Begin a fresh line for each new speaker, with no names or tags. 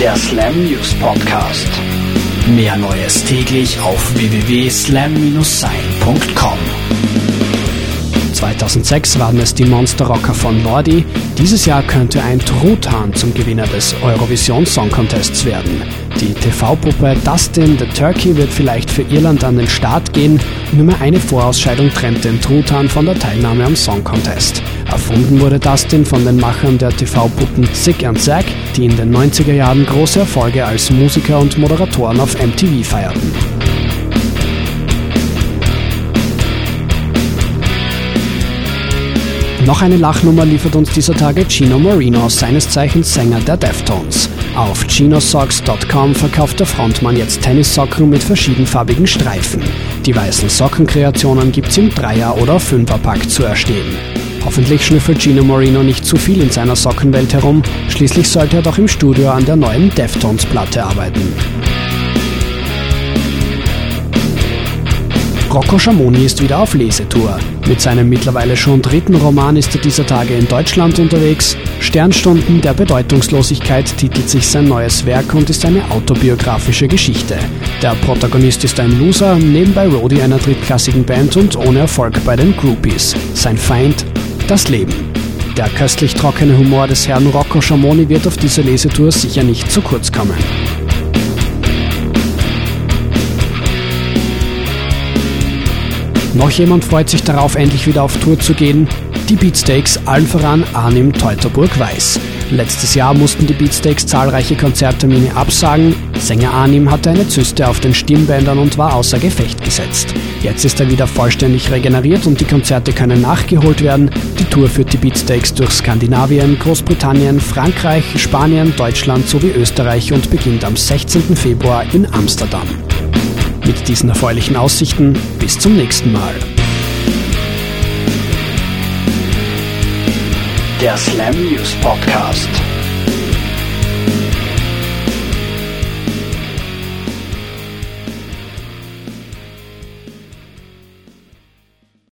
Der Slam News Podcast. Mehr Neues täglich auf www.slam-sein.com.
2006 waren es die Monster Rocker von Lordi. Dieses Jahr könnte ein Truthahn zum Gewinner des Eurovision Song Contests werden. Die TV-Puppe Dustin the Turkey wird vielleicht für Irland an den Start gehen. Nur mehr eine Vorausscheidung trennt den Truthahn von der Teilnahme am Song Contest. Erfunden wurde Dustin von den Machern der TV-Puppen Zick and Zack, die in den 90er Jahren große Erfolge als Musiker und Moderatoren auf MTV feierten. Noch eine Lachnummer liefert uns dieser Tage Gino Marino, seines Zeichens Sänger der Deftones. Auf ginosocks.com verkauft der Frontmann jetzt Tennissocken mit verschiedenfarbigen Streifen. Die weißen Sockenkreationen gibt's im Dreier- oder Fünferpack zu erstehen. Hoffentlich schnüffelt Gino Marino nicht zu viel in seiner Sockenwelt herum, schließlich sollte er doch im Studio an der neuen Deftones-Platte arbeiten. Rocco Schamoni ist wieder auf Lesetour. Mit seinem mittlerweile schon dritten Roman ist er dieser Tage in Deutschland unterwegs. Sternstunden der Bedeutungslosigkeit titelt sich sein neues Werk und ist eine autobiografische Geschichte. Der Protagonist ist ein Loser, nebenbei Roadie einer drittklassigen Band und ohne Erfolg bei den Groupies. Sein Feind, das Leben. Der köstlich trockene Humor des Herrn Rocco Schamoni wird auf dieser Lesetour sicher nicht zu kurz kommen. Noch jemand freut sich darauf, endlich wieder auf Tour zu gehen. Die Beatsteaks, allen voran Arnim Teutoburg-Weiß. Letztes Jahr mussten die Beatsteaks zahlreiche Konzerttermine absagen. Sänger Arnim hatte eine Zyste auf den Stimmbändern und war außer Gefecht gesetzt. Jetzt ist er wieder vollständig regeneriert und die Konzerte können nachgeholt werden. Die Tour führt die Beatsteaks durch Skandinavien, Großbritannien, Frankreich, Spanien, Deutschland sowie Österreich und beginnt am 16. Februar in Amsterdam. Mit diesen erfreulichen Aussichten bis zum nächsten Mal.
Der Slam News Podcast.